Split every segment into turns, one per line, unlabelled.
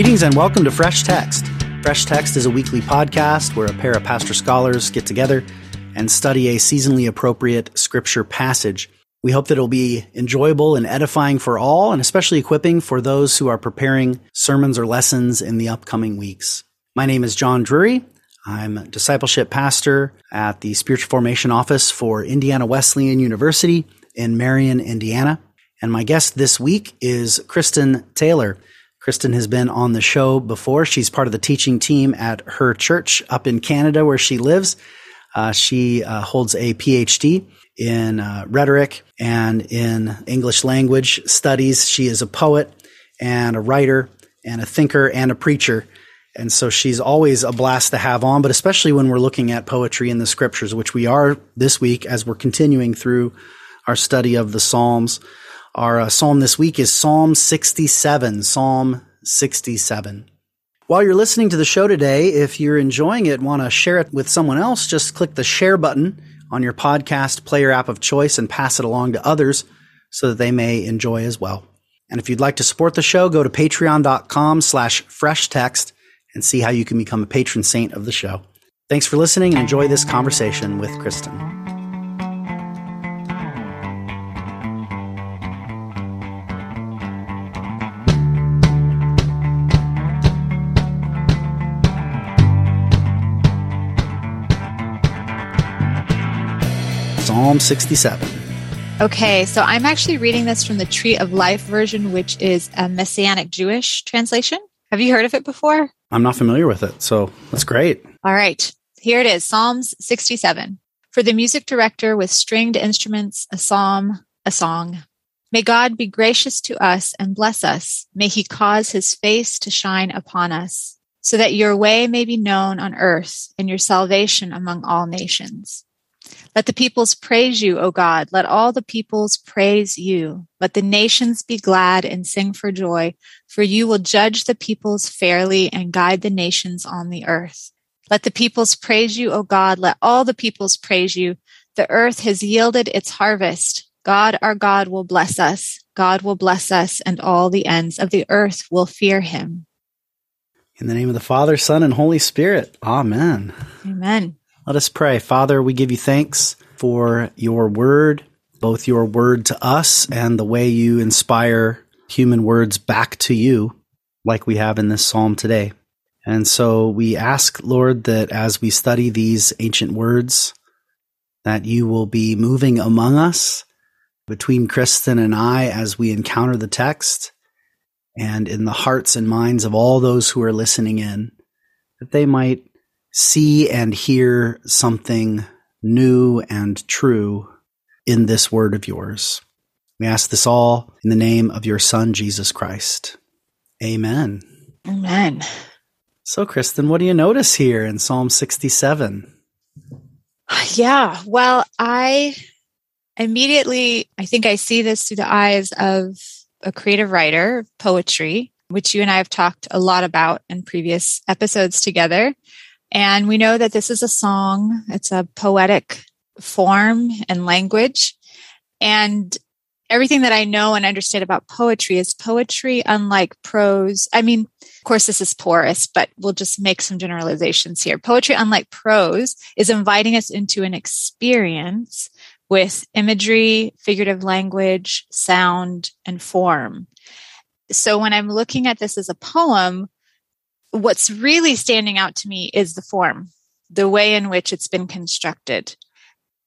Greetings and welcome to Fresh Text. Fresh Text is a weekly podcast where a pair of pastor scholars get together and study a seasonally appropriate scripture passage. We hope that it'll be enjoyable and edifying for all, and especially equipping for those who are preparing sermons or lessons in the upcoming weeks. My name is John Drury. I'm discipleship pastor at the Spiritual Formation Office for Indiana Wesleyan University in Marion, Indiana. And my guest this week is Kristen Taylor. Kristen has been on the show before. She's part of the teaching team at her church up in Canada where she lives. Uh, she uh, holds a PhD in uh, rhetoric and in English language studies. She is a poet and a writer and a thinker and a preacher. And so she's always a blast to have on, but especially when we're looking at poetry in the scriptures, which we are this week as we're continuing through our study of the Psalms. Our uh, psalm this week is Psalm 67, Psalm 67. While you're listening to the show today, if you're enjoying it, want to share it with someone else, just click the share button on your podcast player app of choice and pass it along to others so that they may enjoy as well. And if you'd like to support the show, go to patreon.com slash fresh text and see how you can become a patron saint of the show. Thanks for listening and enjoy this conversation with Kristen. Psalm 67.
Okay, so I'm actually reading this from the Tree of Life version, which is a Messianic Jewish translation. Have you heard of it before?
I'm not familiar with it, so that's great.
All right, here it is Psalms 67. For the music director with stringed instruments, a psalm, a song. May God be gracious to us and bless us. May he cause his face to shine upon us, so that your way may be known on earth and your salvation among all nations. Let the peoples praise you, O God. Let all the peoples praise you. Let the nations be glad and sing for joy, for you will judge the peoples fairly and guide the nations on the earth. Let the peoples praise you, O God. Let all the peoples praise you. The earth has yielded its harvest. God, our God, will bless us. God will bless us, and all the ends of the earth will fear him.
In the name of the Father, Son, and Holy Spirit. Amen.
Amen.
Let us pray. Father, we give you thanks for your word, both your word to us and the way you inspire human words back to you, like we have in this psalm today. And so we ask, Lord, that as we study these ancient words, that you will be moving among us between Kristen and I as we encounter the text and in the hearts and minds of all those who are listening in, that they might see and hear something new and true in this word of yours. We ask this all in the name of your Son, Jesus Christ. Amen.
Amen.
So, Kristen, what do you notice here in Psalm 67?
Yeah, well, I immediately, I think I see this through the eyes of a creative writer, poetry, which you and I have talked a lot about in previous episodes together. And we know that this is a song, it's a poetic form and language. And everything that I know and understand about poetry is poetry, unlike prose. I mean, of course, this is porous, but we'll just make some generalizations here. Poetry, unlike prose, is inviting us into an experience with imagery, figurative language, sound, and form. So when I'm looking at this as a poem, what's really standing out to me is the form, the way in which it's been constructed.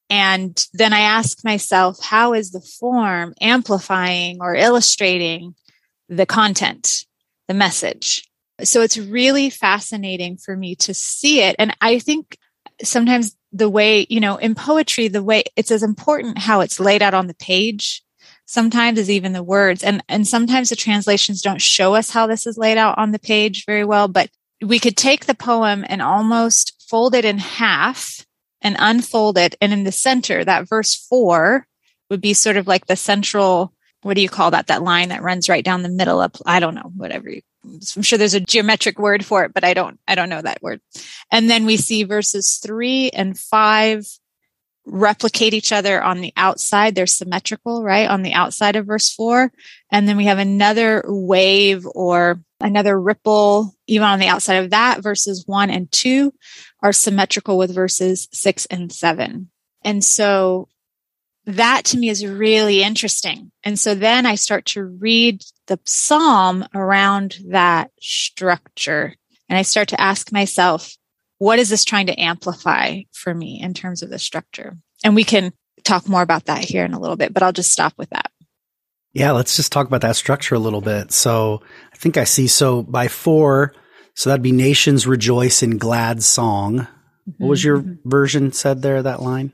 And then I ask myself, how is the form amplifying or illustrating the content, the message? So it's really fascinating for me to see it. And I think sometimes the way, you know, in poetry, the way it's as important how it's laid out on the page sometimes is even the words. And and sometimes the translations don't show us how this is laid out on the page very well but we could take the poem and almost fold it in half and unfold it. And in the center that verse 4 would be sort of like the central what do you call that? That line that runs right down the middle of i don't know whatever you, i'm sure there's a geometric word for it but i don't i don't know that word. And then we see verses 3 and 5 replicate each other on the outside. They're symmetrical, right? On the outside of verse four. And then we have another wave or another ripple even on the outside of that. Verses one and two are symmetrical with verses six and seven. And so that to me is really interesting. And so then I start to read the psalm around that structure. And I start to ask myself, what is this trying to amplify for me in terms of the structure? And we can talk more about that here in a little bit, but I'll just stop with that.
Yeah, let's just talk about that structure a little bit. So I think I see. So by four, so that'd be nations rejoice in glad song. Mm-hmm. What was your mm-hmm. version said there, that line?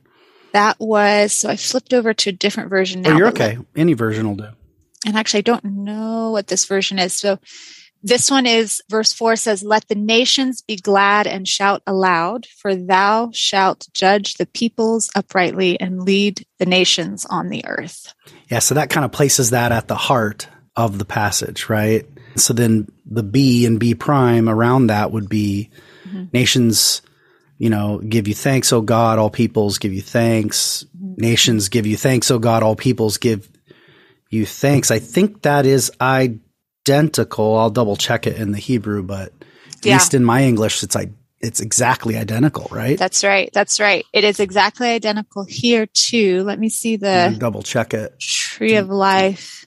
That was, so I flipped over to a different version now.
Oh, you're okay. Any version will do.
And actually, I don't know what this version is. So this one is verse 4 says, Let the nations be glad and shout aloud, for thou shalt judge the peoples uprightly and lead the nations on the earth.
Yeah, so that kind of places that at the heart of the passage, right? So then the B and B prime around that would be mm-hmm. nations, you know, give you thanks, O God, all peoples give you thanks. Mm-hmm. Nations give you thanks, O God, all peoples give you thanks. I think that is I identical. I'll double check it in the Hebrew, but at yeah. least in my English, it's like it's exactly identical, right?
That's right. That's right. It is exactly identical here too. Let me see the
double check it.
Tree of life.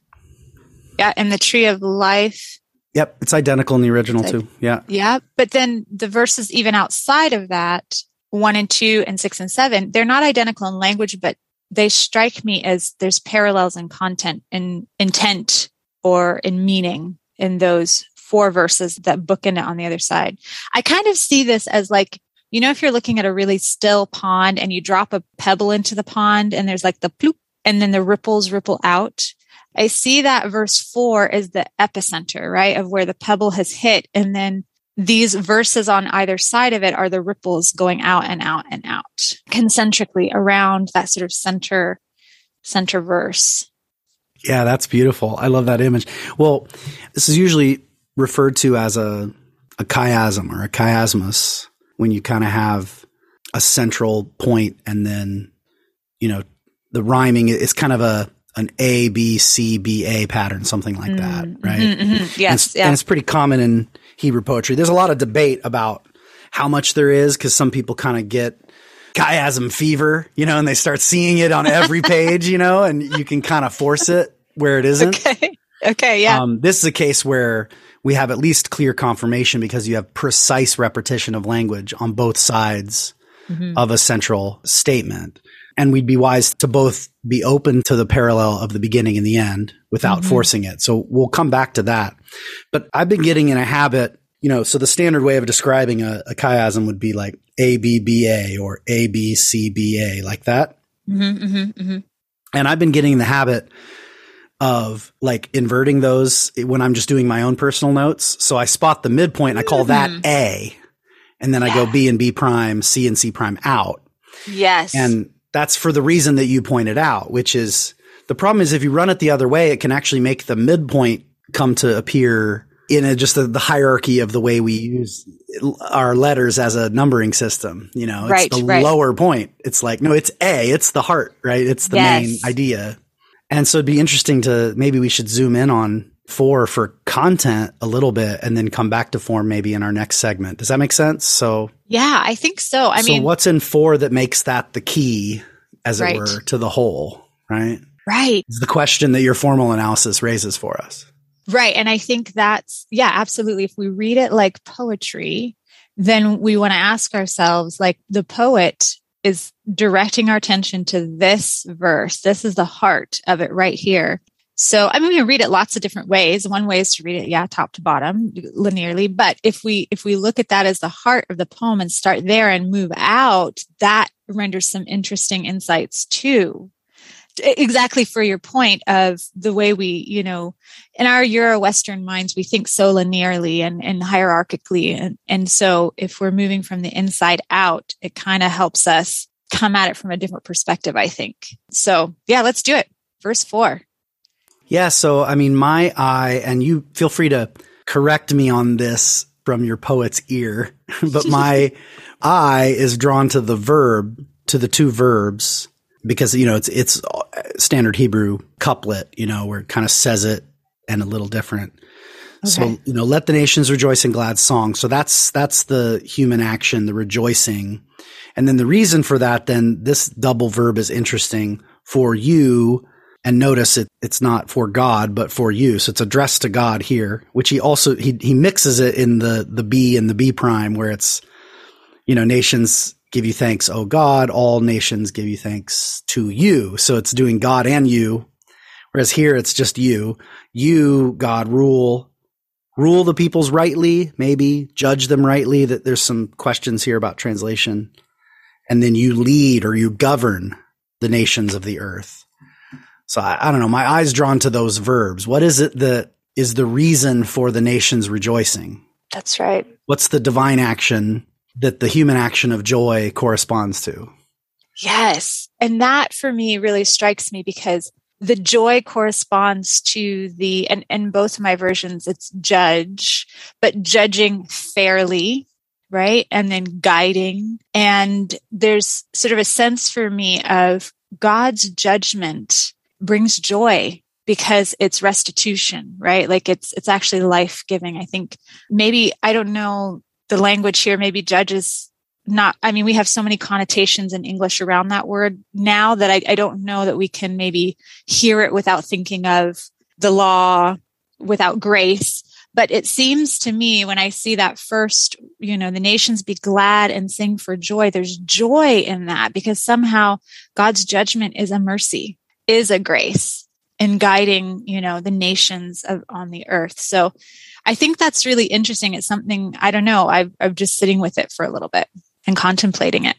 Yeah, and the tree of life.
Yep, it's identical in the original too. Yeah.
Yeah, but then the verses even outside of that, 1 and 2 and 6 and 7, they're not identical in language, but they strike me as there's parallels in content and intent or in meaning in those four verses that bookend it on the other side. I kind of see this as like, you know, if you're looking at a really still pond and you drop a pebble into the pond and there's like the ploop and then the ripples ripple out. I see that verse four is the epicenter, right? Of where the pebble has hit. And then these verses on either side of it are the ripples going out and out and out concentrically around that sort of center, center verse.
Yeah, that's beautiful. I love that image. Well, this is usually referred to as a, a chiasm or a chiasmus when you kind of have a central point and then, you know, the rhyming is kind of a, an A, B, C, B, A pattern, something like that, mm-hmm, right? Mm-hmm,
mm-hmm. Yes.
And it's,
yeah.
and it's pretty common in Hebrew poetry. There's a lot of debate about how much there is because some people kind of get chiasm fever, you know, and they start seeing it on every page, you know, and you can kind of force it where it isn't.
Okay. Okay. Yeah. Um,
this is a case where we have at least clear confirmation because you have precise repetition of language on both sides mm-hmm. of a central statement. And we'd be wise to both be open to the parallel of the beginning and the end without mm-hmm. forcing it. So we'll come back to that. But I've been getting in a habit you know, so the standard way of describing a, a chiasm would be like A B B A or A B C B A, like that. Mm-hmm, mm-hmm, mm-hmm. And I've been getting in the habit of like inverting those when I'm just doing my own personal notes. So I spot the midpoint and I call that A, and then yeah. I go B and B prime, C and C prime out.
Yes,
and that's for the reason that you pointed out, which is the problem is if you run it the other way, it can actually make the midpoint come to appear in a, just the, the, hierarchy of the way we use our letters as a numbering system. You know, it's
right,
the
right.
lower point. It's like, no, it's A, it's the heart, right? It's the yes. main idea. And so it'd be interesting to maybe we should zoom in on four for content a little bit and then come back to form maybe in our next segment. Does that make sense? So,
yeah, I think so. I
so
mean,
what's in four that makes that the key, as right. it were, to the whole, right?
Right.
Is the question that your formal analysis raises for us.
Right. And I think that's, yeah, absolutely. If we read it like poetry, then we want to ask ourselves, like, the poet is directing our attention to this verse. This is the heart of it right here. So, I mean, we can read it lots of different ways. One way is to read it, yeah, top to bottom, linearly. But if we, if we look at that as the heart of the poem and start there and move out, that renders some interesting insights too exactly for your point of the way we, you know, in our Euro Western minds, we think so linearly and, and hierarchically. And, and so if we're moving from the inside out, it kind of helps us come at it from a different perspective, I think. So yeah, let's do it. Verse four.
Yeah. So, I mean, my eye, and you feel free to correct me on this from your poet's ear, but my eye is drawn to the verb to the two verbs because you know it's it's standard Hebrew couplet, you know, where it kind of says it and a little different. Okay. So, you know, let the nations rejoice in glad song. So that's that's the human action, the rejoicing. And then the reason for that then this double verb is interesting for you and notice it it's not for God but for you. So it's addressed to God here, which he also he he mixes it in the the B and the B prime where it's you know, nations give you thanks, O God. All nations give you thanks to you. So it's doing God and you. Whereas here it's just you. You, God, rule, rule the peoples rightly, maybe judge them rightly. That there's some questions here about translation. And then you lead or you govern the nations of the earth. So I, I don't know. My eyes drawn to those verbs. What is it that is the reason for the nations rejoicing?
That's right.
What's the divine action that the human action of joy corresponds to.
Yes. And that for me really strikes me because the joy corresponds to the, and in both of my versions, it's judge, but judging fairly, right? And then guiding. And there's sort of a sense for me of God's judgment brings joy because it's restitution, right? Like it's, it's actually life giving. I think maybe, I don't know the language here maybe judges not i mean we have so many connotations in english around that word now that I, I, don't know that we can maybe hear it without thinking of the law without grace. But it seems to me when i see that first you know the nations be glad and sing for joy there's joy in that because somehow god's judgment is a mercy is a grace in guiding you know the nations of, on the earth so I think that's really interesting. It's something I don't know. i I'm just sitting with it for a little bit and contemplating it.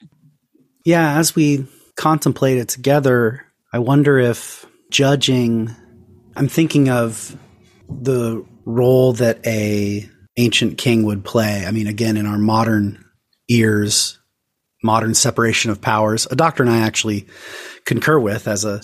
Yeah, as we contemplate it together, I wonder if judging, I'm thinking of the role that a ancient king would play. I mean, again, in our modern ears, modern separation of powers, a doctrine I actually concur with as a,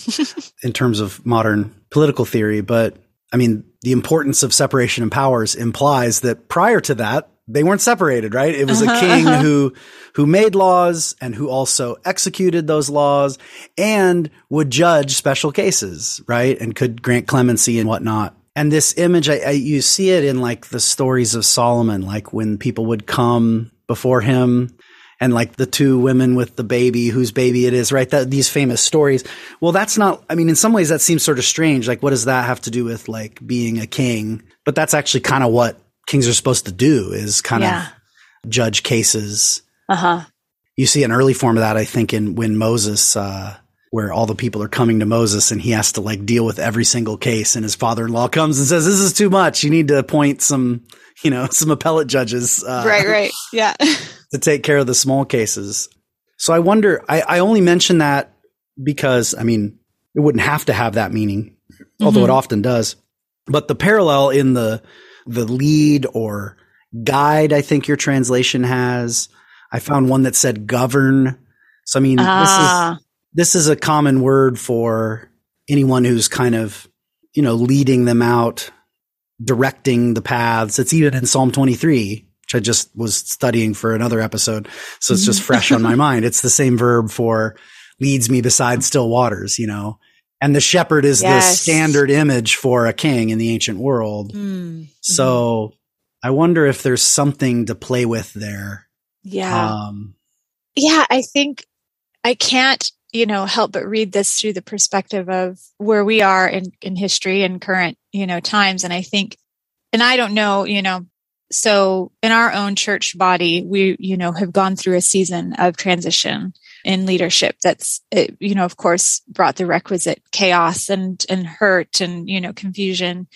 in terms of modern political theory, but I mean, the importance of separation of powers implies that prior to that, they weren't separated, right? It was uh-huh, a king uh-huh. who, who made laws and who also executed those laws and would judge special cases, right? And could grant clemency and whatnot. And this image, I, I, you see it in like the stories of Solomon, like when people would come before him and like the two women with the baby, whose baby it is, right? That these famous stories. Well, that's not, I mean, in some ways that seems sort of strange. Like, what does that have to do with like being a king? But that's actually kind of what kings are supposed to do is kind yeah. of judge cases.
Uh huh.
You see an early form of that, I think, in when Moses, uh, where all the people are coming to Moses and he has to like deal with every single case and his father-in-law comes and says, this is too much. You need to appoint some, you know, some appellate judges.
Uh, right, right. Yeah.
to take care of the small cases. So I wonder, I, I only mention that because, I mean, it wouldn't have to have that meaning, although mm-hmm. it often does. But the parallel in the, the lead or guide, I think your translation has, I found one that said govern. So, I mean, ah. this is, ah. this is a common word for anyone who's kind of, you know, leading them out, directing the paths. It's even in Psalm 23 which I just was studying for another episode. So it's just fresh on my mind. It's the same verb for leads me beside still waters, you know. And the shepherd is yes. the standard image for a king in the ancient world. Mm. So I wonder if there's something to play with there.
Yeah. Um, yeah, I think I can't, you know, help but read this through the perspective of where we are in, in history and current, you know, times. And I think, and I don't know, you know, so in our own church body, we, you know, have gone through a season of transition in leadership that's, you know, of course brought the requisite chaos and, and hurt and, you know, confusion.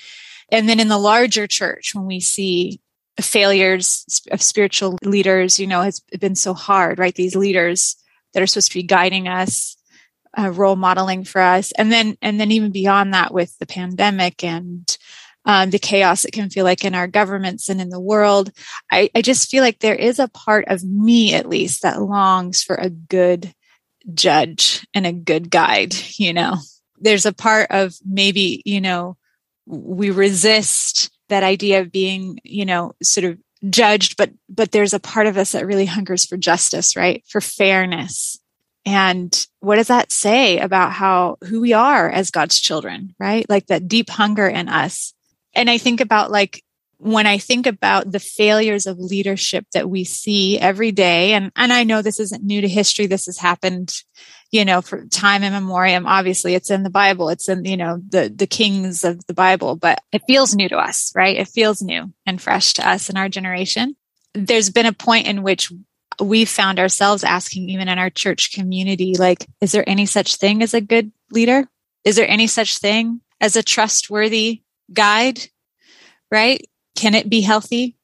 And then in the larger church, when we see failures of spiritual leaders, you know, has been so hard, right? These leaders that are supposed to be guiding us, uh, role modeling for us. And then, and then even beyond that with the pandemic and, um, the chaos it can feel like in our governments and in the world. I, I just feel like there is a part of me, at least, that longs for a good judge and a good guide, you know. There's a part of maybe, you know, we resist that idea of being, you know, sort of judged, but but there's a part of us that really hungers for justice, right? For fairness. And what does that say about how who we are as God's children, right? Like that deep hunger in us. And I think about like when I think about the failures of leadership that we see every day, and, and I know this isn't new to history, this has happened, you know, for time immemorial. Obviously, it's in the Bible, it's in, you know, the, the kings of the Bible, but it feels new to us, right? It feels new and fresh to us in our generation. There's been a point in which we found ourselves asking, even in our church community, like, is there any such thing as a good leader? Is there any such thing as a trustworthy guide? Right? Can it be healthy?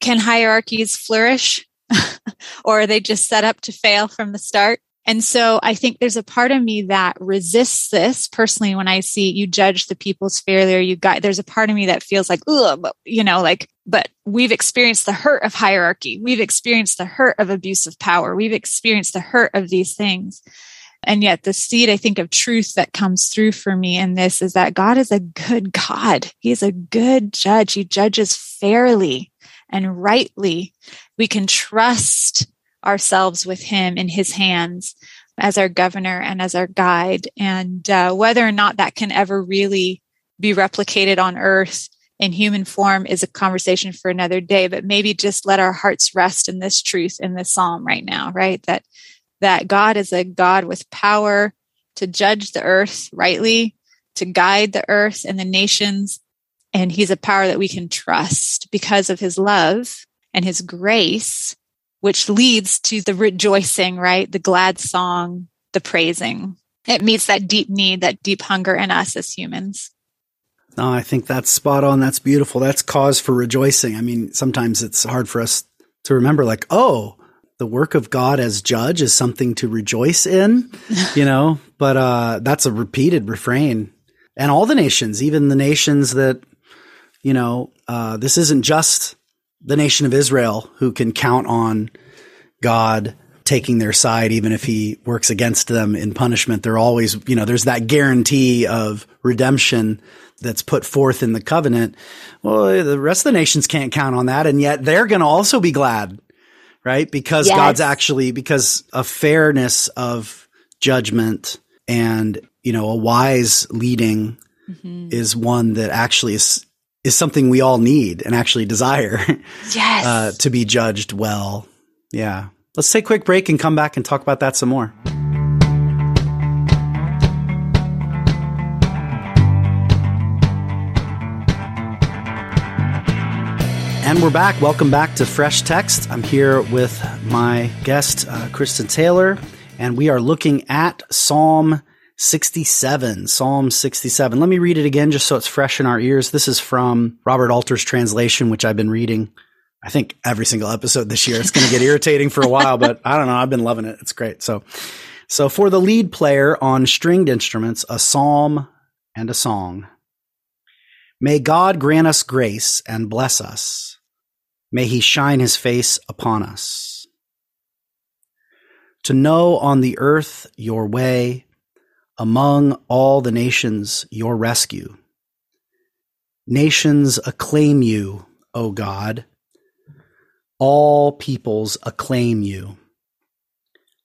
Can hierarchies flourish? or are they just set up to fail from the start? And so I think there's a part of me that resists this personally when I see you judge the people's failure, you got, there's a part of me that feels like, ugh, you know, like, but we've experienced the hurt of hierarchy. We've experienced the hurt of abuse of power. We've experienced the hurt of these things. And yet the seed, I think, of truth that comes through for me in this is that God is a good God. He's a good judge. He judges fairly and rightly. We can trust ourselves with him in his hands as our governor and as our guide. And uh, whether or not that can ever really be replicated on earth in human form is a conversation for another day, but maybe just let our hearts rest in this truth in this psalm right now, right? That that God is a God with power to judge the earth rightly, to guide the earth and the nations. And he's a power that we can trust because of his love and his grace, which leads to the rejoicing, right? The glad song, the praising. It meets that deep need, that deep hunger in us as humans.
No, I think that's spot on. That's beautiful. That's cause for rejoicing. I mean, sometimes it's hard for us to remember, like, oh, the work of God as judge is something to rejoice in, you know, but uh, that's a repeated refrain. And all the nations, even the nations that, you know, uh, this isn't just the nation of Israel who can count on God taking their side, even if he works against them in punishment. They're always, you know, there's that guarantee of redemption that's put forth in the covenant. Well, the rest of the nations can't count on that. And yet they're going to also be glad right? Because yes. God's actually, because a fairness of judgment and, you know, a wise leading mm-hmm. is one that actually is, is something we all need and actually desire.
Yes.
Uh, to be judged well. Yeah. Let's take a quick break and come back and talk about that some more. And we're back. Welcome back to Fresh Text. I'm here with my guest, uh, Kristen Taylor, and we are looking at Psalm 67. Psalm 67. Let me read it again just so it's fresh in our ears. This is from Robert Alter's translation, which I've been reading, I think, every single episode this year. It's going to get irritating for a while, but I don't know. I've been loving it. It's great. So, so for the lead player on stringed instruments, a psalm and a song. May God grant us grace and bless us May he shine his face upon us. To know on the earth your way, among all the nations your rescue. Nations acclaim you, O God. All peoples acclaim you.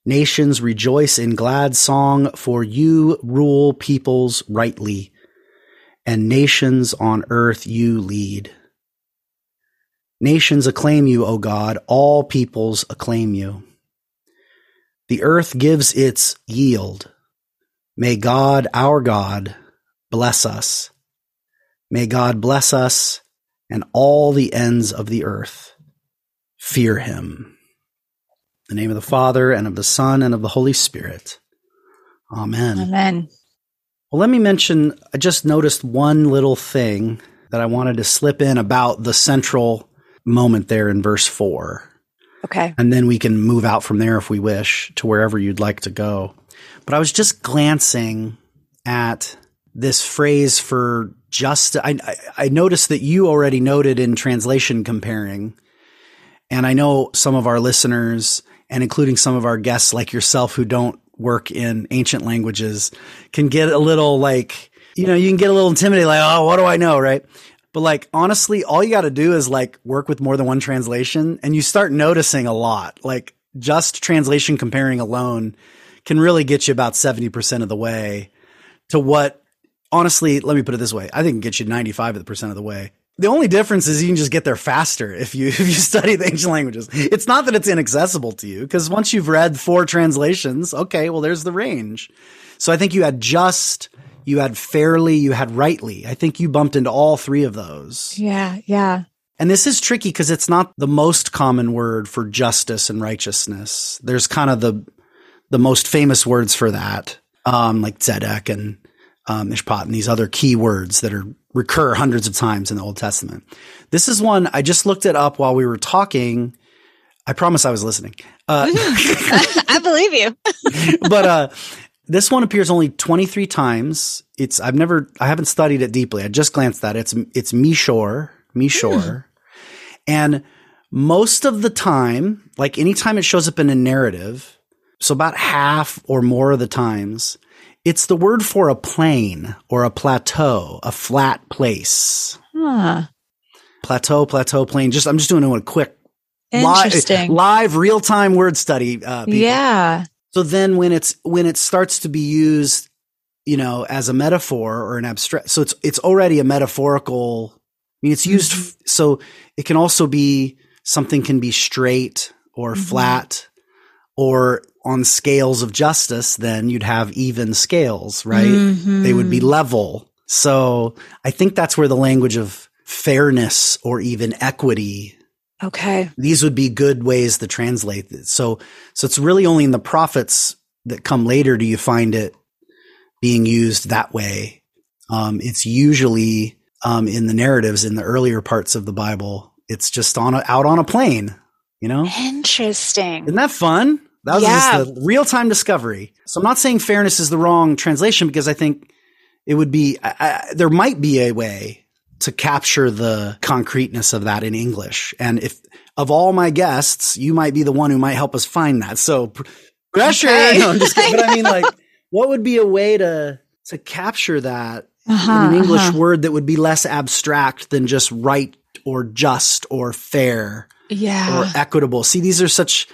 Nations rejoice in glad song, for you rule peoples rightly, and nations on earth you lead. Nations acclaim you, O God. All peoples acclaim you. The earth gives its yield. May God, our God, bless us. May God bless us and all the ends of the earth. Fear him. In the name of the Father and of the Son and of the Holy Spirit. Amen.
Amen.
Well, let me mention, I just noticed one little thing that I wanted to slip in about the central moment there in verse four.
Okay.
And then we can move out from there if we wish to wherever you'd like to go. But I was just glancing at this phrase for just, I, I noticed that you already noted in translation comparing. And I know some of our listeners and including some of our guests like yourself who don't work in ancient languages can get a little like, you know, you can get a little intimidated, like, oh, what do I know? Right. But like honestly, all you got to do is like work with more than one translation and you start noticing a lot. Like just translation comparing alone can really get you about 70% of the way to what honestly, let me put it this way. I think it gets you 95% of the way. The only difference is you can just get there faster if you if you study the ancient languages. It's not that it's inaccessible to you because once you've read four translations, okay, well there's the range. So I think you had just, you had fairly, you had rightly. I think you bumped into all three of those.
Yeah, yeah.
And this is tricky because it's not the most common word for justice and righteousness. There's kind of the the most famous words for that, um, like tzedek and um, mishpat and these other key words that are recur hundreds of times in the Old Testament. This is one I just looked it up while we were talking. I promise I was listening. Uh,
I believe you.
but uh, this one appears only 23 times. It's I've never I haven't studied it deeply. I just glanced at it. It's it's Mishor, Mishor. Mm. And most of the time, like anytime it shows up in a narrative, so about half or more of the times, it's the word for a plain or a plateau, a flat place. Huh. Plateau, plateau, plain. Just I'm just doing a quick
Interesting.
live, live real time word study.
Uh, yeah.
So then when it's when it starts to be used, you know, as a metaphor or an abstract, so it's it's already a metaphorical. I mean, it's used mm-hmm. f- so it can also be something can be straight or mm-hmm. flat or on scales of justice, then you'd have even scales, right? Mm-hmm. They would be level. So I think that's where the language of fairness or even equity.
Okay.
These would be good ways to translate it. So, so it's really only in the prophets that come later do you find it being used that way. Um, it's usually, um, in the narratives in the earlier parts of the Bible. It's just on a, out on a plain, you know?
Interesting.
Isn't that fun? That was yeah. just a real time discovery. So I'm not saying fairness is the wrong translation because I think it would be, I, I, there might be a way to capture the concreteness of that in English. And if of all my guests, you might be the one who might help us find that. So pressure. Okay. No, I'm just kidding. But I mean, like, what would be a way to, to capture that uh-huh, in an English uh-huh. word that would be less abstract than just right or just or fair
yeah.
or equitable? See, these are such,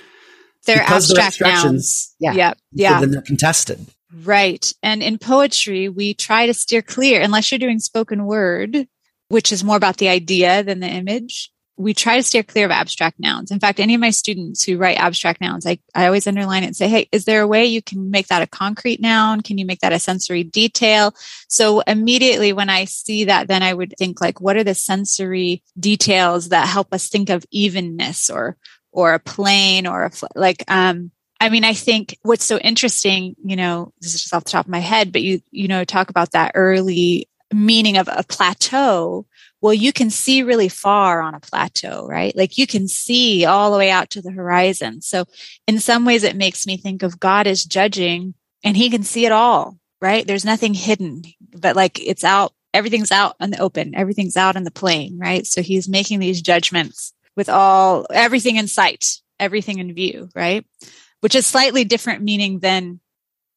they're abstract they're nouns.
Yeah.
Yep. Yeah.
So then they're contested.
Right. And in poetry, we try to steer clear, unless you're doing spoken word, which is more about the idea than the image. We try to steer clear of abstract nouns. In fact, any of my students who write abstract nouns, I, I always underline it and say, Hey, is there a way you can make that a concrete noun? Can you make that a sensory detail? So immediately when I see that, then I would think like, what are the sensory details that help us think of evenness or, or a plane or a like um I mean, I think what's so interesting, you know, this is just off the top of my head, but you, you know, talk about that early meaning of a plateau. Well, you can see really far on a plateau, right? Like you can see all the way out to the horizon. So in some ways, it makes me think of God as judging and he can see it all, right? There's nothing hidden, but like it's out, everything's out in the open, everything's out in the plain, right? So he's making these judgments with all everything in sight, everything in view, right? Which is slightly different meaning than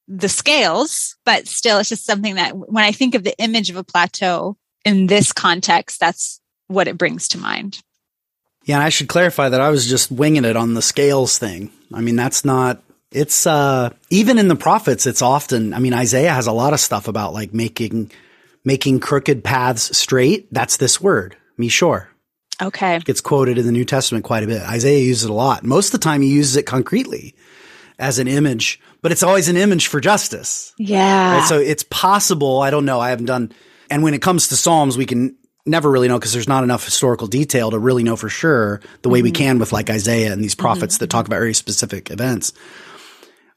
the scales, but still it's just something that when I think of the image of a plateau in this context, that's what it brings to mind.
Yeah, and I should clarify that I was just winging it on the scales thing. I mean, that's not it's uh even in the prophets it's often I mean Isaiah has a lot of stuff about like making making crooked paths straight. That's this word, mishor.
Okay.
Gets quoted in the New Testament quite a bit. Isaiah uses it a lot. Most of the time he uses it concretely as an image, but it's always an image for justice.
Yeah.
Right? So it's possible. I don't know. I haven't done, and when it comes to Psalms, we can never really know because there's not enough historical detail to really know for sure the way mm-hmm. we can with like Isaiah and these prophets mm-hmm. that talk about very specific events.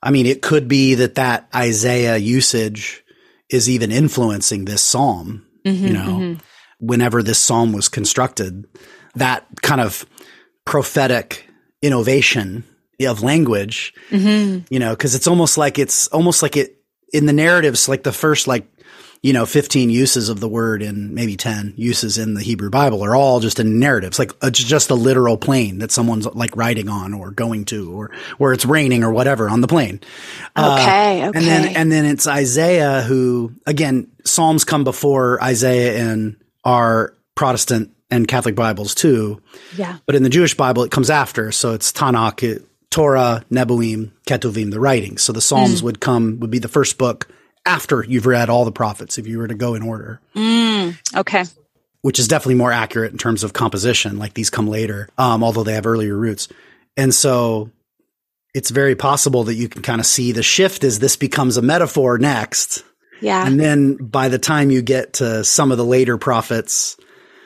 I mean, it could be that that Isaiah usage is even influencing this Psalm, mm-hmm, you know, mm-hmm whenever this psalm was constructed, that kind of prophetic innovation of language, mm-hmm. you know, cause it's almost like it's almost like it in the narratives, like the first like, you know, 15 uses of the word and maybe 10 uses in the Hebrew Bible are all just in narratives, like it's just a literal plain that someone's like riding on or going to or where it's raining or whatever on the plain.
Okay. Uh, okay.
And then, and then it's Isaiah who, again, Psalms come before Isaiah in our Protestant and Catholic Bibles too.
Yeah.
But in the Jewish Bible, it comes after. So it's Tanakh. Torah, Nevi'im, Ketuvim, the writings. So the Psalms mm. would come, would be the first book after you've read all the prophets, if you were to go in order.
Mm. Okay.
Which is definitely more accurate in terms of composition. Like these come later, um, although they have earlier roots. And so it's very possible that you can kind of see the shift as this becomes a metaphor next.
Yeah.
And then by the time you get to some of the later prophets,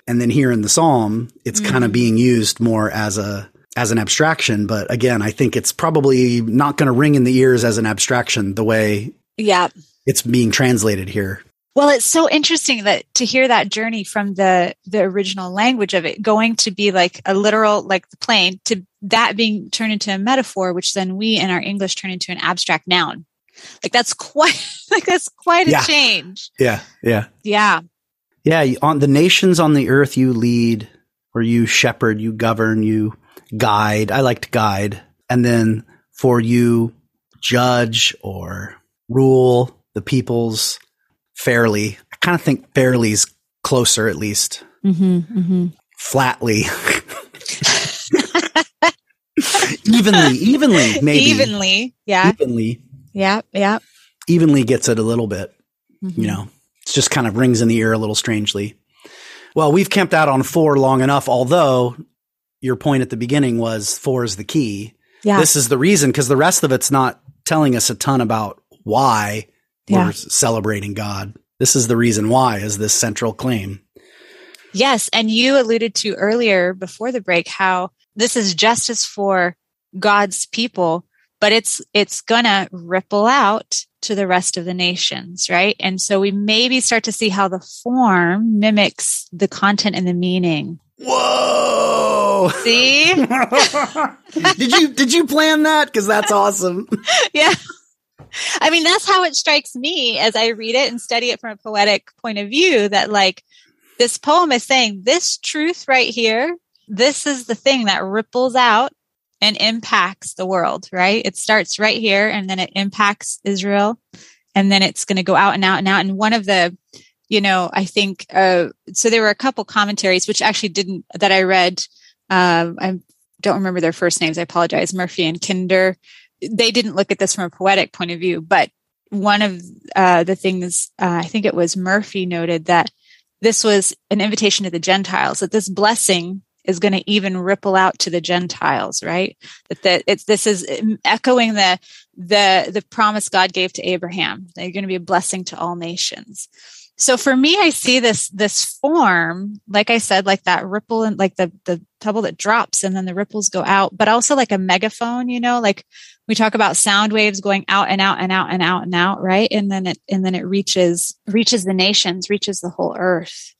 and then here in the Psalm, it's mm-hmm. kind of being used more as a as an abstraction. But again, I think it's probably not going to ring in the ears as an abstraction the way
yeah
it's being translated here.
Well, it's so interesting that to hear that journey from the the original language of it going to be like a literal like the plain to that being turned into a metaphor, which then we in our English turn into an abstract noun. Like that's quite like that's quite a
yeah.
change.
Yeah, yeah,
yeah,
yeah. On the nations on the earth, you lead, or you shepherd, you govern, you guide. I like to guide, and then for you judge or rule the peoples fairly. I kind of think fairly's closer, at least.
Mm-hmm, mm-hmm.
Flatly. evenly, evenly, maybe.
Evenly, yeah.
Evenly.
Yeah, yeah.
Evenly gets it a little bit. Mm-hmm. You know, it just kind of rings in the ear a little strangely. Well, we've camped out on four long enough, although your point at the beginning was four is the key.
Yeah.
This is the reason because the rest of it's not telling us a ton about why yeah. we're celebrating God. This is the reason why is this central claim.
Yes, and you alluded to earlier before the break how this is justice for God's people, but it's it's going to ripple out to the rest of the nations, right? And so we maybe start to see how the form mimics the content and the meaning.
Whoa!
See?
did you did you plan that? Because that's awesome.
yeah. I mean, that's how it strikes me as I read it and study it from a poetic point of view that like this poem is saying this truth right here, this is the thing that ripples out and impacts the world, right? It starts right here and then it impacts Israel and then it's going to go out and out and out. And one of the, you know, I think, uh, so there were a couple commentaries, which actually didn't, that I read. Um, I don't remember their first names. I apologize. Murphy and Kidner they didn't look at this from a poetic point of view, but one of uh, the things uh, I think it was Murphy noted that this was an invitation to the Gentiles that this blessing is going to even ripple out to the Gentiles, right? That that it's this is echoing the the the promise God gave to Abraham. They're going to be a blessing to all nations. So for me, I see this this form, like I said, like that ripple and like the the pebble that drops and then the ripples go out, but also like a megaphone, you know, like we talk about sound waves going out and out and out and out and out, right? And then it and then it reaches reaches the nations, reaches the whole earth.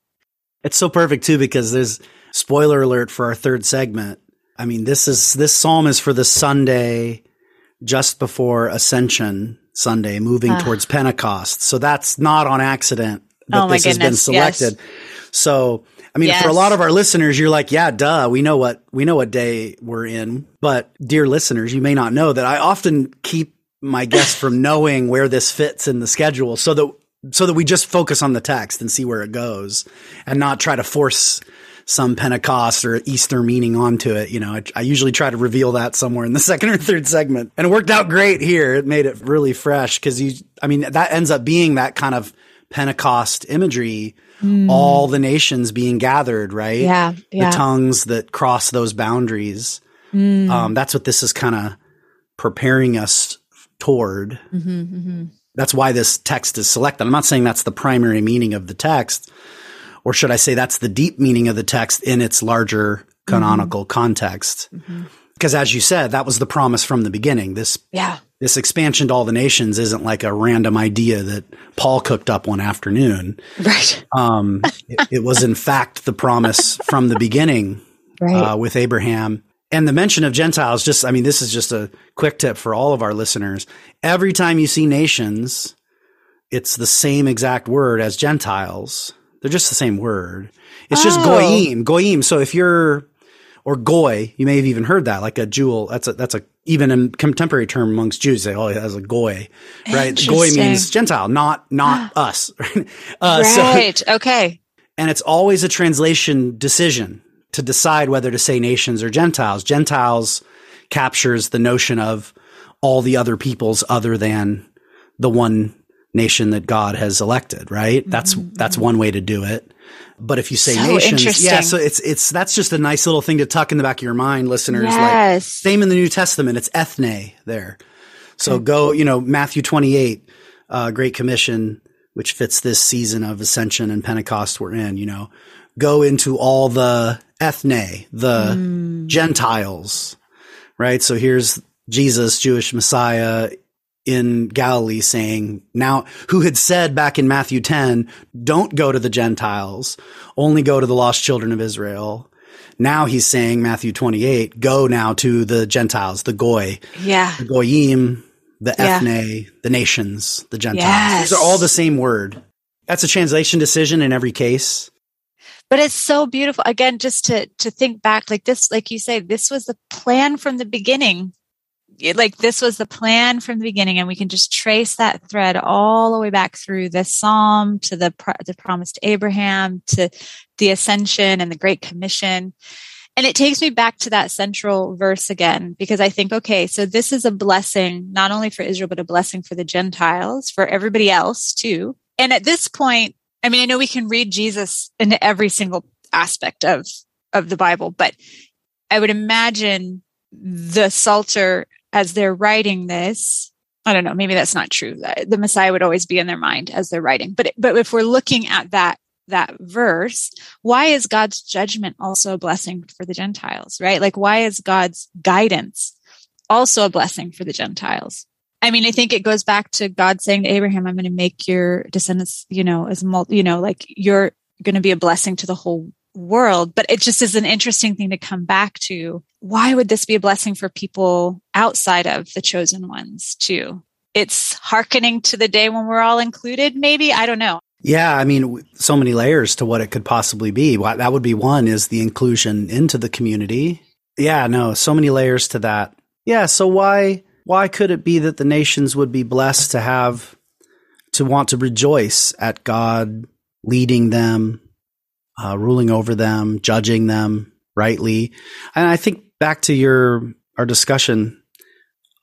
It's so perfect too because there's spoiler alert for our third segment. I mean, this is this psalm is for the Sunday just before Ascension Sunday, moving uh. towards Pentecost. So that's not on accident that
oh
this
goodness,
has been selected.
Yes.
So I mean, yes. for a lot of our listeners, you're like, yeah, duh, we know what we know what day we're in. But dear listeners, you may not know that I often keep my guests from knowing where this fits in the schedule, so that so that we just focus on the text and see where it goes, and not try to force some Pentecost or Easter meaning onto it. You know, I, I, usually try to reveal that somewhere in the second or third segment, and it worked out great here. It made it really fresh because you, I mean, that ends up being that kind of Pentecost imagery mm. all the nations being gathered, right?
Yeah, yeah.
The tongues that cross those boundaries. Mm. Um, that's what this is kind of preparing us toward.
Mm-hmm, mm-hmm.
That's why this text is selected. I'm not saying that's the primary meaning of the text, or should I say that's the deep meaning of the text in its larger canonical mm-hmm. context.
Mm-hmm.
Because as you said, that was the promise from the beginning. This
yeah
this expansion to all the nations isn't like a random idea that Paul cooked up one afternoon.
Right.
Um, it, it, was in fact the promise from the beginning
right.
uh, with Abraham. And the mention of Gentiles, just, I mean, this is just a quick tip for all of our listeners. Every time you see nations, it's the same exact word as Gentiles. They're just the same word. It's oh. just goyim, goyim. So if you're, or goy, you may have even heard that, like a jewel. That's a, that's a even in contemporary term amongst Jews, they always as a goy," right? Goy means Gentile, not not us.
uh, right. So, okay.
And it's always a translation decision to decide whether to say nations or Gentiles. Gentiles captures the notion of all the other peoples other than the one nation that God has elected, right? That's
Mm-hmm.
that's one way to do it. But if you say
So
nations, yeah, so it's it's that's just a nice little thing to tuck in the back of your mind, listeners. Like
Yes.
same in the New Testament, it's ethne there. So go, you know, Matthew 28, uh, Great Commission, which fits this season of Ascension and Pentecost we're in, you know, go into all the ethne, the
Mm.
Gentiles, right? So here's Jesus, Jewish Messiah in Galilee saying, now, who had said back in Matthew 10, don't go to the Gentiles, only go to the lost children of Israel. Now he's saying, Matthew 28, go now to the Gentiles, the Goy,
Yeah.
the Goyim, the
Yeah.
ethne, the nations, the Gentiles.
Yes.
These are all the same word. That's a translation decision in every case.
But it's so beautiful. Again, just to to think back, like this, like you say, this was the plan from the beginning. Like this was the plan from the beginning, and we can just trace that thread all the way back through this psalm to the the promise to Abraham to the ascension and the Great Commission. And it takes me back to that central verse again, because I think, okay, so this is a blessing, not only for Israel, but a blessing for the Gentiles, for everybody else too. And at this point, I mean, I know we can read Jesus into every single aspect of, of the Bible, but I would imagine the Psalter, as they're writing this, I don't know, maybe that's not true. The Messiah would always be in their mind as they're writing. But, but if we're looking at that, that verse, why is God's judgment also a blessing for the Gentiles, right? Like, why is God's guidance also a blessing for the Gentiles? I mean, I think it goes back to God saying to Abraham, I'm going to make your descendants, you know, as multi, you know, like you're going to be a blessing to the whole world. But it just is an interesting thing to come back to. Why would this be a blessing for people outside of the chosen ones too? It's hearkening to the day when we're all included, maybe. I don't know.
Yeah, I mean, so many layers to what it could possibly be. That would be one is the inclusion into the community. Yeah, no, so many layers to that. Yeah, so why why could it be that the nations would be blessed to have to want to rejoice at God leading them, uh, ruling over them, judging them rightly? And I think back to your our discussion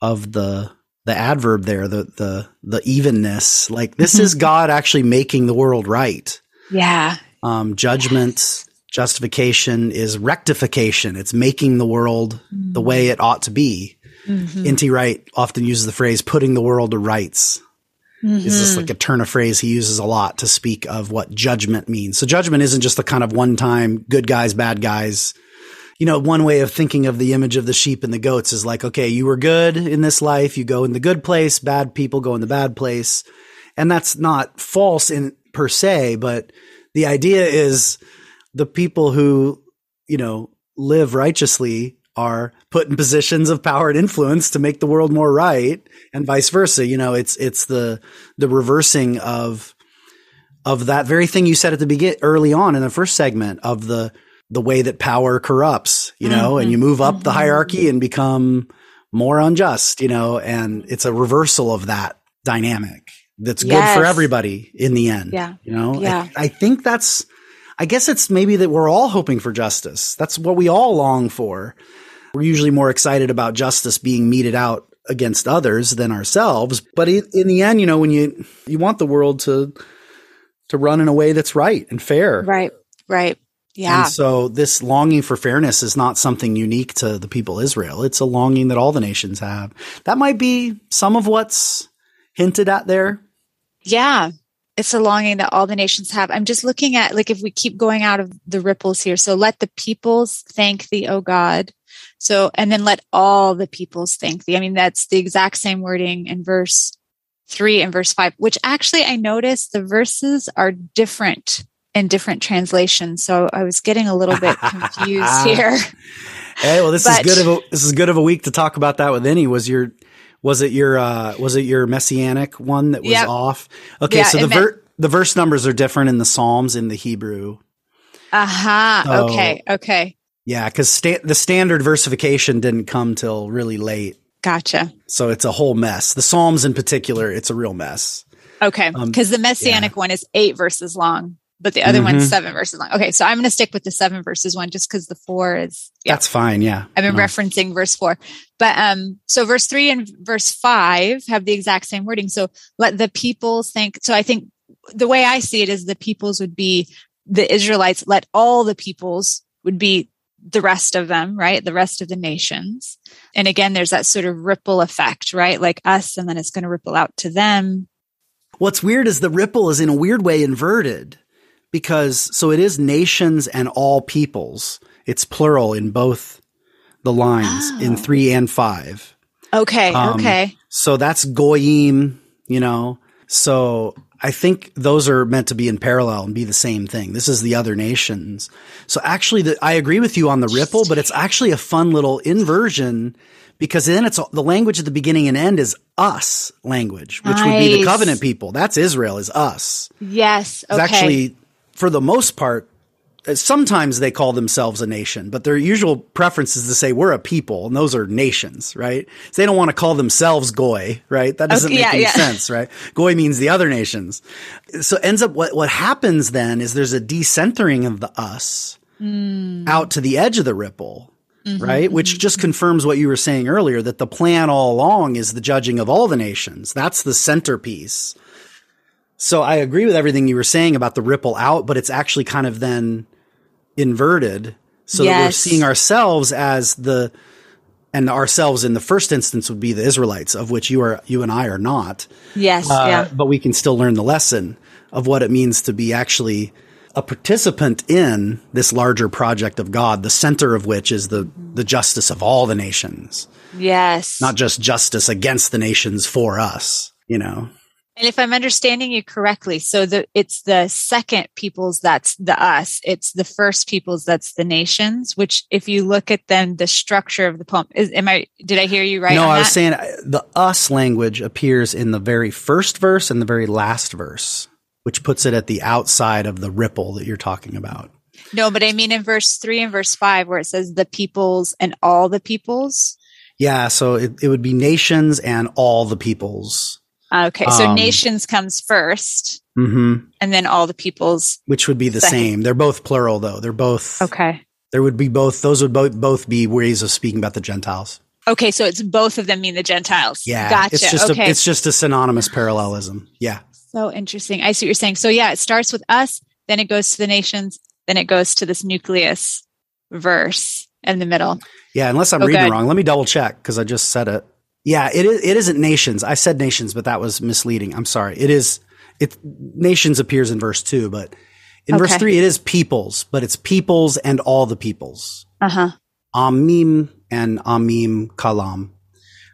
of the the adverb there, the the the evenness. Like this is God actually making the world right.
Yeah.
Um, judgment, justification is rectification. It's making the world the way it ought to be.
Mhm.
N.T. Wright often uses the phrase "putting the world to rights." Is this
Mhm.
like a turn of phrase he uses a lot to speak of what judgment means? So judgment isn't just the kind of one-time good guys, bad guys. You know, one way of thinking of the image of the sheep and the goats is like, okay, you were good in this life, you go in the good place, bad people go in the bad place. And that's not false in per se, but the idea is the people who, you know, live righteously are put in positions of power and influence to make the world more right and vice versa. You know, it's, it's the, the reversing of, of that very thing you said at the begin early on in the first segment of the, the way that power corrupts, you know, and you mm-hmm. move up the mm-hmm. hierarchy and become more unjust, you know, and it's a reversal of that dynamic that's good for everybody in the end.
Yeah.
You know, I- I, think that's, I guess it's maybe that we're all hoping for justice. That's what we all long for. We're usually more excited about justice being meted out against others than ourselves. But in the end, you know, when you, you want the world to, to run in a way that's right and fair.
Right. Right. Yeah.
And so this longing for fairness is not something unique to the people of Israel. It's a longing that all the nations have. That might be some of what's hinted at there.
Yeah. It's a longing that all the nations have. I'm just looking at, like, if we keep going out of the ripples here. So let the peoples thank thee, O God. So, and then let all the peoples thank thee. I mean, that's the exact same wording in verse three and verse five, which actually I noticed the verses are different in different translations. So I was getting a little bit confused here.
Hey, well, this
But-
is good of a this is good of a week to talk about that with any. Was your was it your uh was it your messianic one that was
Yep.
off? Okay,
Yeah,
so the
it meant-
the verse numbers are different in the Psalms in the Hebrew.
Aha.
So-
okay. Okay.
Yeah, because sta- the standard versification didn't come till really late,
Gotcha.
so it's a whole mess. The Psalms in particular, it's a real mess.
Okay.
Um,
Because the messianic one is eight verses long. but the other
Mhm.
one's seven verses long. Okay, so I'm going to stick with the seven verses one just because the four is yeah.
That's fine. Yeah.
I've been
No.
referencing verse four, but um, so verse three and verse five have the exact same wording. So let the people think. So I think the way I see it is the peoples would be the Israelites. Let all the peoples would be the rest of them, right? The rest of the nations. And again, there's that sort of ripple effect, right? Like us, and then it's going to ripple out to them.
What's weird is the ripple is in a weird way inverted because so it is nations and all peoples. It's plural in both the lines in
Oh.
three and five.
Okay.
Um,
okay.
So that's goyim, you know. So I think those are meant to be in parallel and be the same thing. This is the other nations. So actually, the, I agree with you on the ripple, but it's actually a fun little inversion because then it's the language at the beginning and end is us language, which would be the covenant people. That's Israel is us.
Yes.
It's actually, for the most part, sometimes they call themselves a nation, but their usual preference is to say we're a people, and those are nations, right? So they don't want to call themselves goy, right? That doesn't
Okay,
make
yeah,
any
yeah.
sense, right? Goy means the other nations. So ends up what what happens then is there's a decentering of the us
Mm.
out to the edge of the ripple.
Mm-hmm,
Right. Which just confirms what you were saying earlier that the plan all along is the judging of all the nations. That's the centerpiece. So I agree with everything you were saying about the ripple out, but it's actually kind of then inverted so that we're seeing ourselves as the, and ourselves in the first instance would be the Israelites, of which you are, you and I are not.
Yes.
Uh,
yeah.
But we can still learn the lesson of what it means to be actually a participant in this larger project of God, the center of which is the, the justice of all the nations,
Yes.
not just justice against the nations for us, you know?
And if I'm understanding you correctly, so the it's the second peoples that's the us. It's the first peoples that's the nations. Which, if you look at then the structure of the poem, is am I? Did I hear you right?
no, I was
that?
saying uh, the us language appears in the very first verse and the very last verse, which puts it at the outside of the ripple that you're talking about.
no, but I mean in verse three and verse five, where it says the peoples and all the peoples.
Yeah. So it, it would be nations and all the peoples.
Okay, so
Um,
nations comes first,
hmm
and then all the peoples.
Which would be the
Second.
same. They're both plural though. They're both,
Okay.
there would be both, those would both, both be ways of speaking about the Gentiles.
Okay, so it's both of them mean the Gentiles.
Yeah.
Gotcha.
It's just
okay.
a, it's just a synonymous parallelism. Yeah.
So interesting. I see what you're saying. So yeah, it starts with us, then it goes to the nations, then it goes to this nucleus verse in the middle.
Yeah. Unless I'm
Oh,
reading
good.
wrong. Let me double check because I just said it. Yeah. It is, it isn't nations. I said nations, but that was misleading. I'm sorry. It is, it, nations appears in verse two, but in verse three, it is peoples, but it's peoples and all the peoples.
Uh huh.
Amim and Amim Kalam.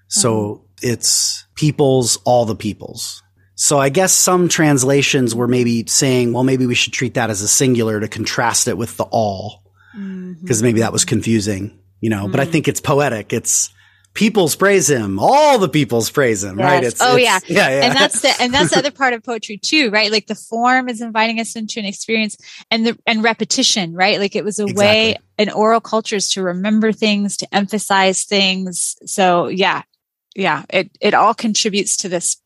So it's peoples, all the peoples. So I guess some translations were maybe saying, well, maybe we should treat that as a singular to contrast it with the all,
Mm-hmm.
because maybe that was confusing, you know, but I think it's poetic. It's peoples praise him. All the peoples praise him, right? It's,
Oh,
it's- yeah. Yeah.
And that's the and that's the other part of poetry too, right? Like the form is inviting us into an experience and the and repetition, right? Like it was a way in oral cultures to remember things, to emphasize things. So yeah. Yeah. It it all contributes to this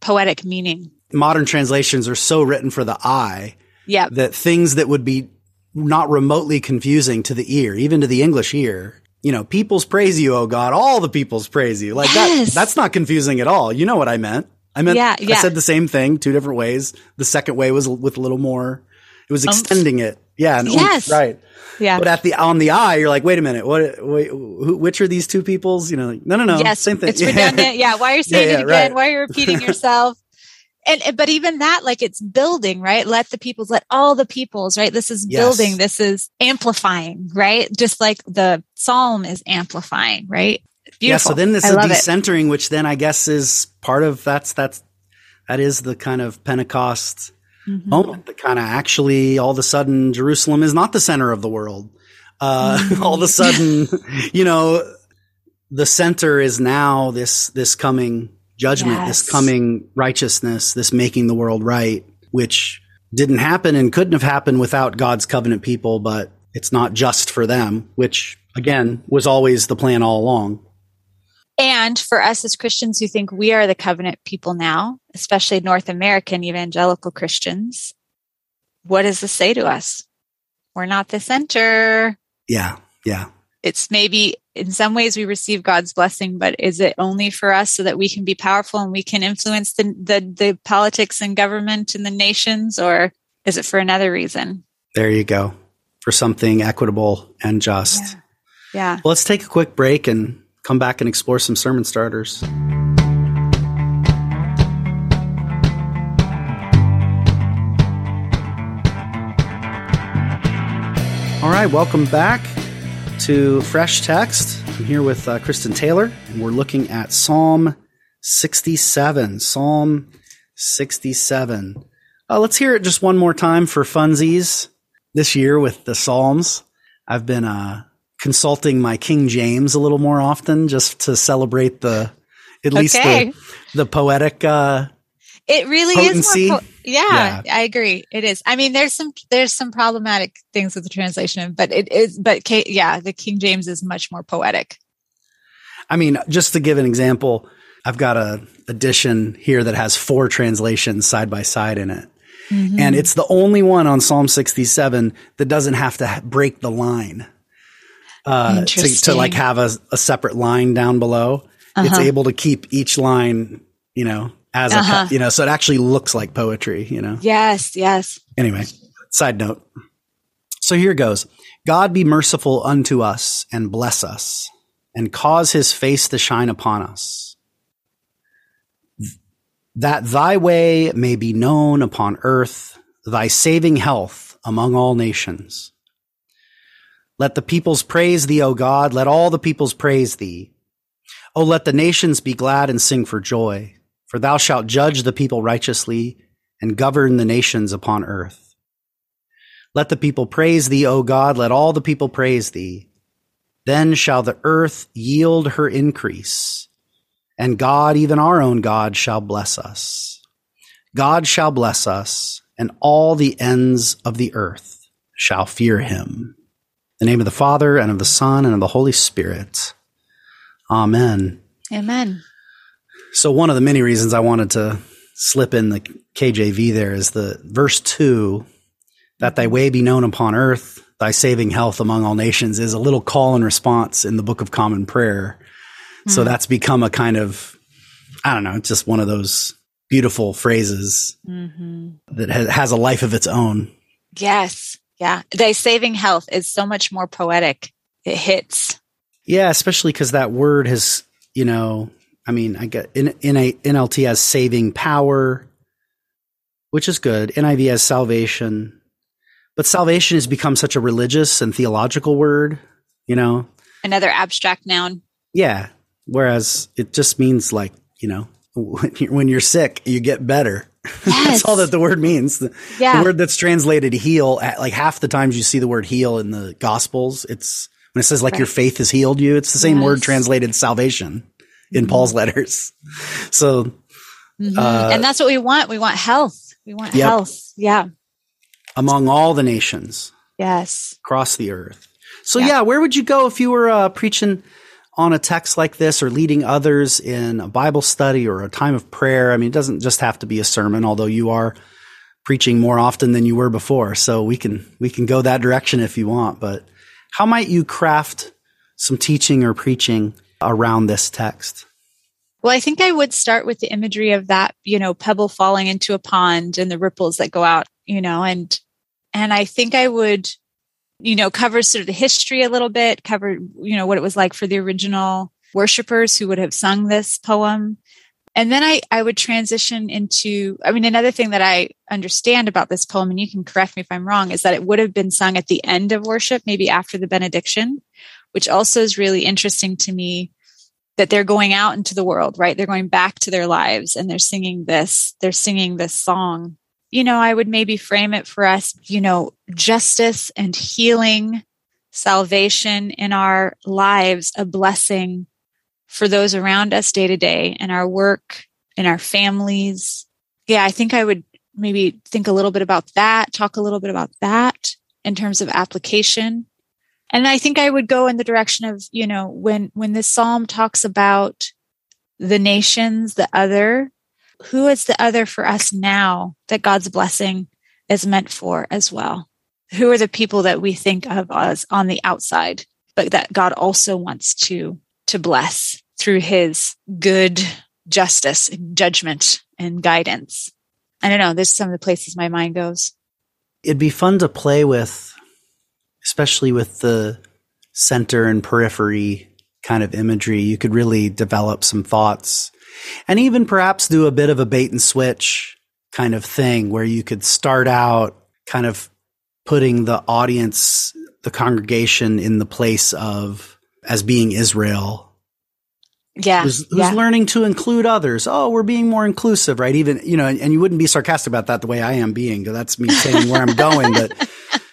poetic meaning.
modern translations are so written for the eye
Yeah.
that things that would be not remotely confusing to the ear, even to the English ear, you know, peoples praise you, oh God, all the peoples praise you. Like that, that's not confusing at all. You know what I meant. I meant,
Yeah,
I said the same thing two different ways. The second way was with a little more, it was extending it. Yeah. And oomph,
Yes.
right.
Yeah.
But at the, on the eye, you're like, wait a minute. What, wait, who, which are these two peoples? You know, like, no, no, no.
yes,
Same thing.
It's redundant. Yeah. Why are you saying
Yeah,
it again?
right.
Why are you repeating yourself? And, and- but even that, like it's building, right? Let the peoples, let all the peoples, right? This is
Yes.
building. This is amplifying, right? Just like the psalm is amplifying, right? Beautiful.
Yeah, so then this
I
is
love it.
decentering, which then I guess is part of that's that's that is the kind of Pentecost
Mhm.
moment that kind of actually all of a sudden Jerusalem is not the center of the world. Uh,
Mm-hmm.
all of a sudden, you know, the center is now this this coming judgment,
Yes.
this coming righteousness, this making the world right, which didn't happen and couldn't have happened without God's covenant people, but it's not just for them, which again was always the plan all along.
And for us as Christians who think we are the covenant people now, especially North American evangelical Christians, what does this say to us? We're not the center.
Yeah. Yeah.
It's maybe in some ways we receive God's blessing, but is it only for us so that we can be powerful and we can influence the, the, the politics and government and the nations, or is it for another reason?
There you go. For something equitable and just.
Yeah. yeah.
Well, let's take a quick break and come back and explore some sermon starters. All right, welcome back to Fresh Text. I'm here with uh, Kristen Taylor, and we're looking at Psalm 67. Psalm 67. Uh, let's hear it just one more time for funsies this year with the Psalms. I've been uh, consulting my King James a little more often just to celebrate the, at least
Okay.
the, the poetic uh,
It really
Potency?
is more. Po- yeah,
Yeah.
I agree. It is. I mean, there's some there's some problematic things with the translation, but it is. But K, yeah, the King James is much more poetic.
I mean, just to give an example, I've got a edition here that has four translations side by side in it.
Mm-hmm.
And it's the only one on Psalm 67 that doesn't have to ha- break the line. Uh, to, to like have a, a separate line down below. It's
Uh-huh.
able to keep each line, you know, as a,
Uh-huh.
cut, you know, so it actually looks like poetry, you know.
Yes, yes.
Anyway, side note. So here goes. God be merciful unto us and bless us and cause his face to shine upon us. That thy way may be known upon earth, thy saving health among all nations. Let the peoples praise thee, O God. Let all the peoples praise thee. O let the nations be glad and sing for joy, for thou shalt judge the people righteously and govern the nations upon earth. Let the people praise thee, O God, let all the people praise thee. Then shall the earth yield her increase, and God, even our own God, shall bless us. God shall bless us, and all the ends of the earth shall fear him. In the name of the Father, and of the Son, and of the Holy Spirit. Amen.
Amen.
So one of the many reasons I wanted to slip in the KJV there is the verse two, that thy way be known upon earth, thy saving health among all nations is a little call and response in the Book of Common Prayer. So hmm. that's become a kind of, I don't know, just one of those beautiful phrases mm-hmm. that has, has a life of its own.
Yes. Yeah. Thy saving health is so much more poetic. It hits.
Yeah, especially because that word has, you know, I mean, I get in, in a NLT has saving power, which is good. NIV has salvation, but salvation has become such a religious and theological word, you know?
Another abstract noun.
Yeah. Whereas it just means like, you know, when you're, when you're sick, you get better.
Yes.
That's all that the word means. The,
Yeah.
the word that's translated heal, at, like half the times you see the word heal in the gospels, it's when it says like your faith has healed you, it's the same word translated salvation in Paul's letters. So
Mhm.
Uh,
and that's what we want. We want health. We want
Yep.
health. Yeah.
among all the nations
Yes.
across the earth. So
Yeah.
yeah, where would you go if you were uh, preaching on a text like this or leading others in a Bible study or a time of prayer? I mean, it doesn't just have to be a sermon, although you are preaching more often than you were before. So we can we can go that direction if you want, but how might you craft some teaching or preaching around this text?
Well, I think I would start with the imagery of that, you know, pebble falling into a pond and the ripples that go out, you know, and and I think I would, you know, cover sort of the history a little bit, cover, you know, what it was like for the original worshipers who would have sung this poem. And then I, I would transition into, I mean, another thing that I understand about this poem, and you can correct me if I'm wrong, is that it would have been sung at the end of worship, maybe after the benediction, which also is really interesting to me that they're going out into the world, right? They're going back to their lives and they're singing this, they're singing this song. You know, I would maybe frame it for us, you know, justice and healing, salvation in our lives, a blessing for those around us day to day in our work, in our families. Yeah, I think I would maybe think a little bit about that, talk a little bit about that in terms of application and i think i would go in the direction of you know when when this psalm talks about the nations the other who is the other for us now that god's blessing is meant for as well. Who are the people that we think of as on the outside, but that God also wants to to bless through his good justice and judgment and guidance. I don't know, there's some of the places my mind goes.
It'd be fun to play with, especially with the center and periphery kind of imagery. You could really develop some thoughts and even perhaps do a bit of a bait and switch kind of thing where you could start out kind of putting the audience, the congregation in the place of as being Israel
yeah.
Who's, who's
yeah.
learning to include others. Oh, we're being more inclusive, right? Even, you know, and, and you wouldn't be sarcastic about that the way I am being. Because that's me saying where I'm going, but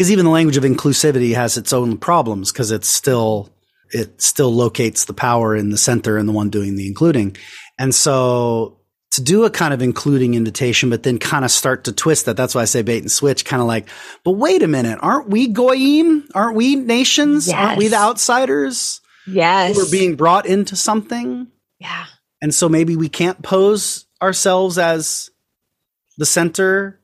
because even the language of inclusivity has its own problems because it's still, it still locates the power in the center and the one doing the including. And so to do a kind of including invitation, but then kind of start to twist that. That's why I say bait and switch, kind of like, but wait a minute, aren't we goyim? Aren't we nations?
Yes.
Aren't we the outsiders?
Yes.
We're being brought into something.
Yeah.
And so maybe we can't pose ourselves as the center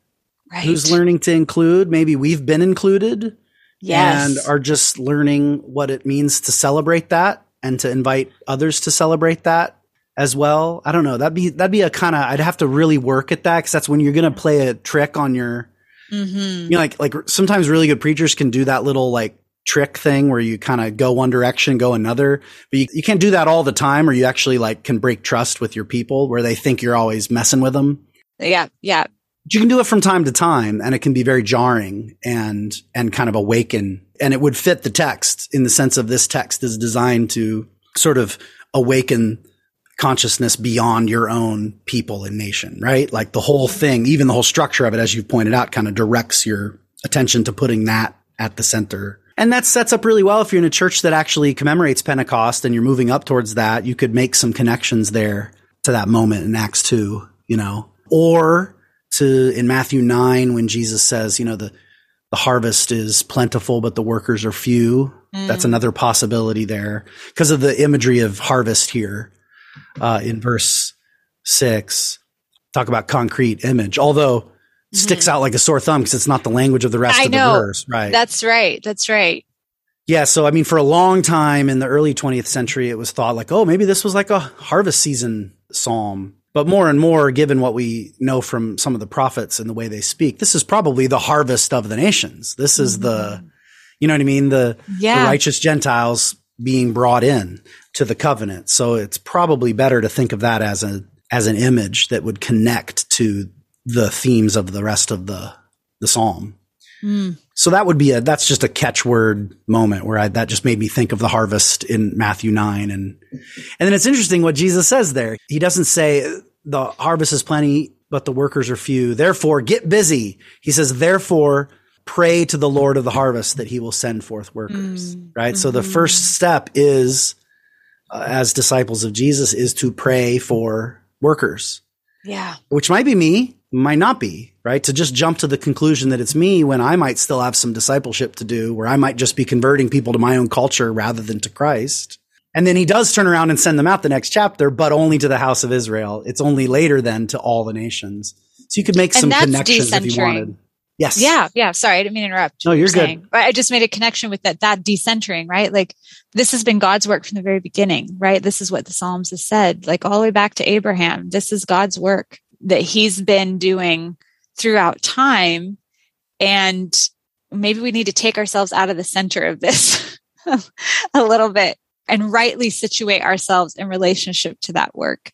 Right.
who's learning to include. Maybe we've been included
Yes.
and are just learning what it means to celebrate that and to invite others to celebrate that as well. I don't know. That'd be that'd be a kind of I'd have to really work at that because that's when you're going to play a trick on your
mm-hmm.
you know like like sometimes really good preachers can do that little like trick thing where you kind of go one direction, go another, but you, you can't do that all the time or you actually like can break trust with your people where they think you're always messing with them.
Yeah. Yeah.
You can do it from time to time and it can be very jarring and, and kind of awaken. And it would fit the text in the sense of this text is designed to sort of awaken consciousness beyond your own people and nation, right? Like the whole thing, even the whole structure of it, as you've pointed out, kind of directs your attention to putting that at the center. And that sets up really well if you're in a church that actually commemorates Pentecost and you're moving up towards that, you could make some connections there to that moment in Acts 2, you know, or to in Matthew 9 when Jesus says, you know, the the harvest is plentiful but the workers are few.
Mm.
That's another possibility there because of the imagery of harvest here uh, in verse 6. Talk about concrete image. Although sticks out like a sore thumb because it's not the language of the rest
I
of
know.
the verse, right?
That's right. That's right.
Yeah, so I mean, for a long time in the early 20th century, it was thought like, oh, maybe this was like a harvest season psalm. But more and more, given what we know from some of the prophets and the way they speak, this is probably the harvest of the nations. This is the, you know what I mean? The,
Yeah.
the righteous Gentiles being brought in to the covenant. So it's probably better to think of that as a, as an image that would connect to the themes of the rest of the, the psalm.
Mm.
So that would be a that's just a catchword moment where I, that just made me think of the harvest in Matthew 9 and and then it's interesting what Jesus says there. He doesn't say the harvest is plenty but the workers are few. Therefore get busy. He says therefore pray to the Lord of the harvest that he will send forth workers.
Mm.
Right? So the
Mhm.
first step is uh, as disciples of Jesus is to pray for workers
Yeah.
which might be me, might not be, right? To just jump to the conclusion that it's me when I might still have some discipleship to do, where I might just be converting people to my own culture rather than to Christ. And then he does turn around and send them out the next chapter, but only to the house of Israel. It's only later then to all the nations. So you could make some connections if you wanted. Yes.
Yeah. Yeah. Sorry. I didn't mean to interrupt.
No, you're
were
good.
saying. I just made a connection with that, that decentering, right? Like this has been God's work from the very beginning, right? This is what the Psalms has said, like all the way back to Abraham. This is God's work that he's been doing throughout time. And maybe we need to take ourselves out of the center of this a little bit and rightly situate ourselves in relationship to that work.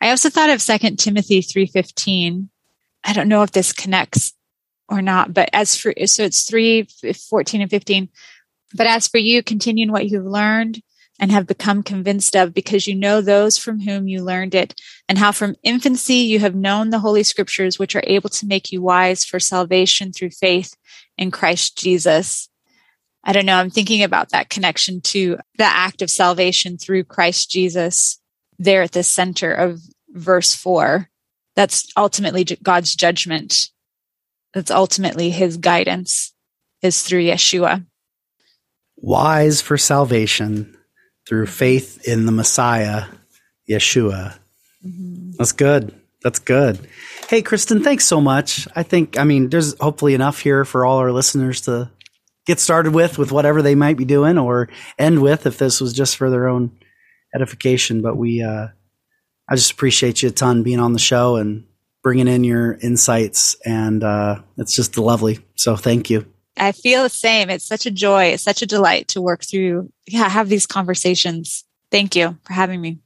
I also thought of 2 Timothy 3:15. I don't know if this connects or not, but as for so it's 3 14 and 15. But as for you, continue in what you've learned and have become convinced of, because you know those from whom you learned it, and how from infancy you have known the holy scriptures, which are able to make you wise for salvation through faith in Christ Jesus. I don't know. I'm thinking about that connection to the act of salvation through Christ Jesus there at the center of verse four. That's ultimately God's judgment. That's ultimately his guidance is through Yeshua.
Wise for salvation through faith in the Messiah, Yeshua. Mm-hmm. That's good. That's good. Hey, Kristen, thanks so much. I think, I mean, there's hopefully enough here for all our listeners to get started with, with whatever they might be doing or end with if this was just for their own edification. But we, uh, I just appreciate you a ton being on the show and bringing in your insights. And, uh, it's just lovely. So thank you.
I feel the same. It's such a joy. It's such a delight to work through, yeah, have these conversations. Thank you for having me.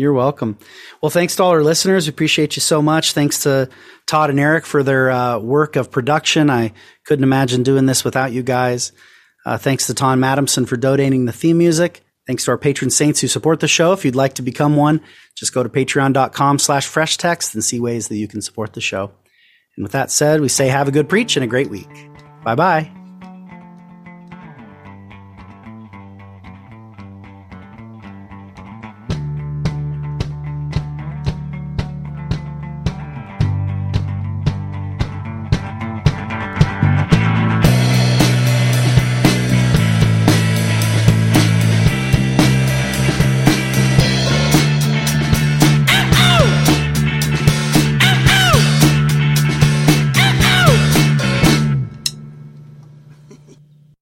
You're welcome. Well, thanks to all our listeners. We appreciate you so much. Thanks to Todd and Eric for their uh, work of production. I couldn't imagine doing this without you guys. Uh, thanks to Tom Adamson for donating the theme music. Thanks to our patron saints who support the show. If you'd like to become one, just go to patreon.com slash fresh text and see ways that you can support the show. And with that said, we say have a good preach and a great week. Bye bye.